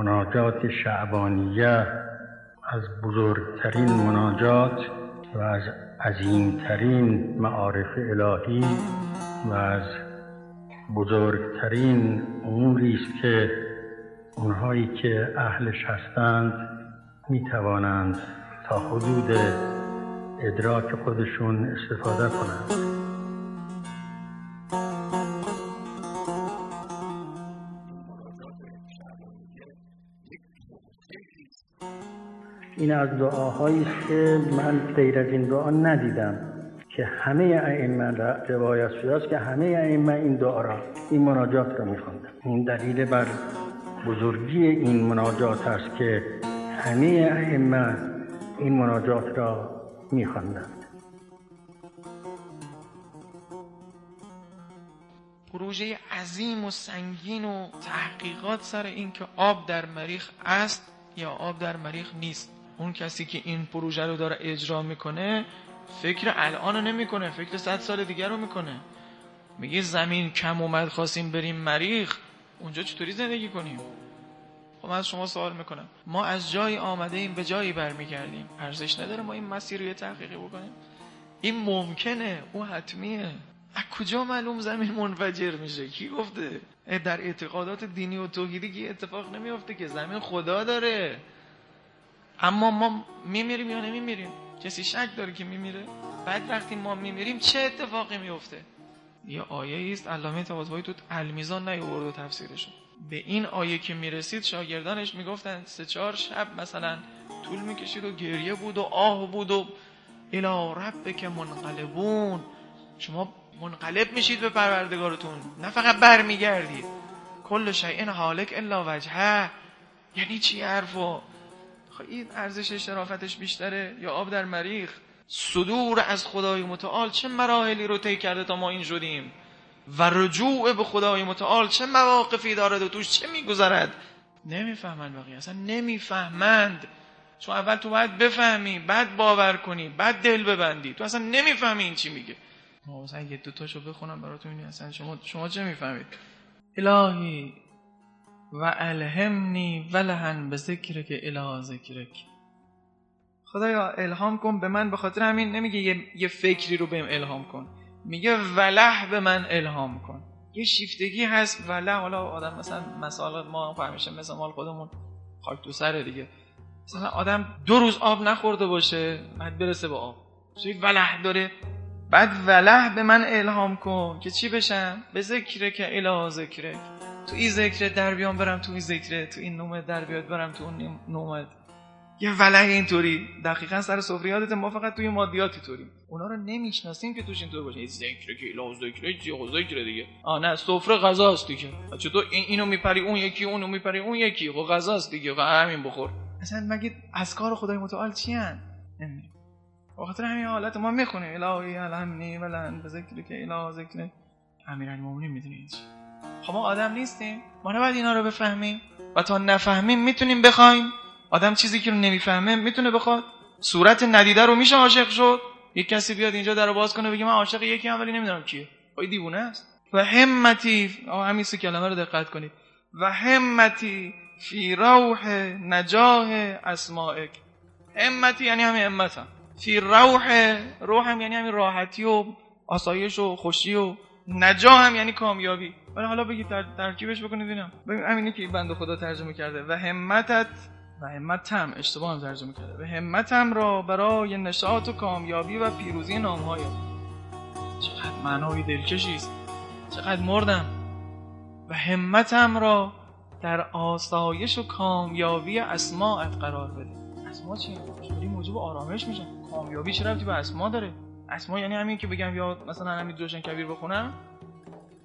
مناجات شعبانیه از بزرگترین مناجات و از عظیمترین معارف الهی و از بزرگترین اموری است که اونهایی که اهلش هستند می توانند تا حدود ادراک خودشون استفاده کنند. این از دعاهایی است که من غیر از این دعا ندیدم که همه ائمه روایت شده است که همه ائمه این دعا را این مناجات را میخواندن این دلیل بر بزرگی این مناجات است که همه ائمه این مناجات را میخواندند. پروژه عظیم و سنگین و تحقیقات سر این که آب در مریخ است یا آب در مریخ نیست. اون کسی که این پروژه رو داره اجرا می‌کنه فکر الان رو نمی‌کنه فکر صد سال دیگر رو می‌کنه. میگه زمین کم اومد خواستیم بریم مریخ. اونجا چطوری زندگی کنیم؟ خب من از شما سوال می‌کنم. ما از جایی آمده ایم به جایی برمیگردیم. ارزش نداره ما این مسیر رو یه تحقیقی بکنیم. این ممکنه او حتمیه. از کجا معلوم زمین منفجر میشه؟ کی گفته؟ در اعتقادات دینی و توحیدی که اتفاق نمیافته که؟ زمین خدا داره. اما ما میمیریم یا نمیمیریم؟ کسی شک داره که میمیره؟ بعد وقتی ما میمیریم چه اتفاقی میفته؟ یه آیه است علامه طباطبایی تو المیزان نیاورد و تفسیرشون. به این آیه که می‌رسید شاگردانش می‌گفتن سه چهار شب مثلا طول می‌کشید و گریه بود و آه بود و الی رب که منقلبون. شما منقلب میشید به پروردگارتون نه فقط برمیگردید. کل شیء حالک الا وجهه. یعنی چی حرفو؟ خب این ارزش شرافتش بیشتره یا آب در مریخ؟ صدور از خدای متعال چه مراحلی رو طی کرده تا ما این شدیم؟ و رجوع به خدای متعال چه مواقفی دارد و توش؟ چه میگذرد؟ نمی‌فهمند بقیه اصلا نمی‌فهمند. چون اول تو باید بفهمی بعد باور کنی بعد دل ببندی. تو اصلا نمی‌فهمی این چی میگه. ما مثلا یه دوتاشو بخونم براتون اصلا شما شما چه می‌فهمید؟ الهی و الهمنی ولهن به ذکر که اله ذکرک. خدایا الهام کن به من به خاطر همین نمیگه یه, یه فکری رو بهم الهام کن. میگه وله به من الهام کن. یه شیفتگی هست وله حالا آدم مثلا مثال ما فهمیشه مثل مال خودمون خاک تو سره دیگه. مثلا آدم دو روز آب نخورده باشه بعد برسه به آب. سوی وله داره؟ بعد وله به من الهام کن که چی بشم؟ به ذکره که اله ذکره تو این ذکر در بیام برم تو این ذکر تو این نومه در بیاد برم تو اون نومه. یه وله اینطوری. دقیقا سر سفریاتت ما فقط توی مادیاتی طوری اونا رو نمی‌شناسیم که توش اینطور باشه. ذکر که اله ذکر چی؟ ذکر دیگه. آ نه سفره غذاست دیگه. چطور؟ این اینو میپری اون یکی اونو میپری اون یکی. خب غذاست دیگه خب همین بخور. اصلا مگه از کار خدای متعال چی ان نمی‌دونم. خاطر همین حالت ما می‌خونیم. الهی الهمنی ولن به ذکر که اله ذکر. امیرالمومنین می‌دونی چی؟ خب ما آدم نیستیم. ما نباید اینا رو بفهمیم. و تا نفهمیم می‌تونیم بخوایم. آدم چیزی که رو نمی‌فهمه می‌تونه بخواد. صورت ندیده رو میشه عاشق شد. یک کسی بیاد اینجا در باز کنه بگه من عاشق یکی هم ولی نمی‌دونم کیه. خب دیوونه است. و همتی همین سه کلمه رو دقت کنید. و همتی فی روح نجاه اسمائک. همتی یعنی همین همتم فی روح روح هم یعنی همین راحتی و آسایش و خوشی و نجا هم یعنی کامیابی. ولی حالا بگید در ترکیبش بکنید ببینم. ببین همینی که بنده خدا ترجمه کرده و همتت و همتم. اشتباه هم ترجمه کرده. و همتم را برای نشاط و کامیابی و پیروزی نامهای. چقدر معنای دلکشی است. چقدر مردم. و همتم را در آسایش و کامیابی اسماعت قرار بده. اسما چی؟ چطوری موجب آرامش میشن. کامیابی چه ربطی به اسما داره؟ اسما یعنی همین که بگم یا مثلا همین جوشن کبیر بخونم؟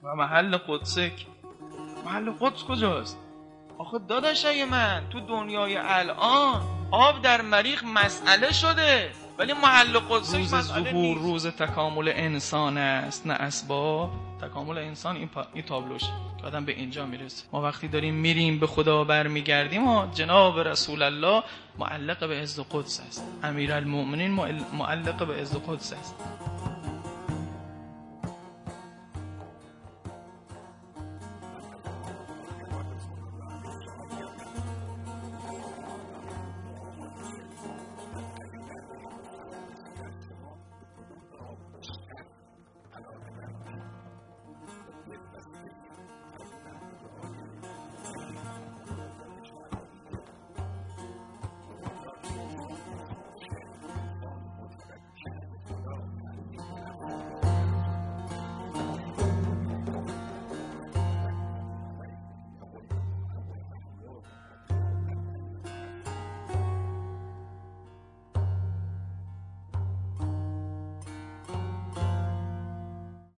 و محل قدسک. محل قدس کجاست؟ آخه داداشای من تو دنیای الان آب در مریخ مسئله شده. ولی محل قدسک روز ظهور روز تکامل انسان است نه اسباب. تکامل انسان این, پا... این تابلوش که آدم به اینجا می‌رسه. ما وقتی داریم میریم به خدا برمیگردیم و جناب رسول الله معلق به عز قدس است. امیر المؤمنین معلق به عز قدس است.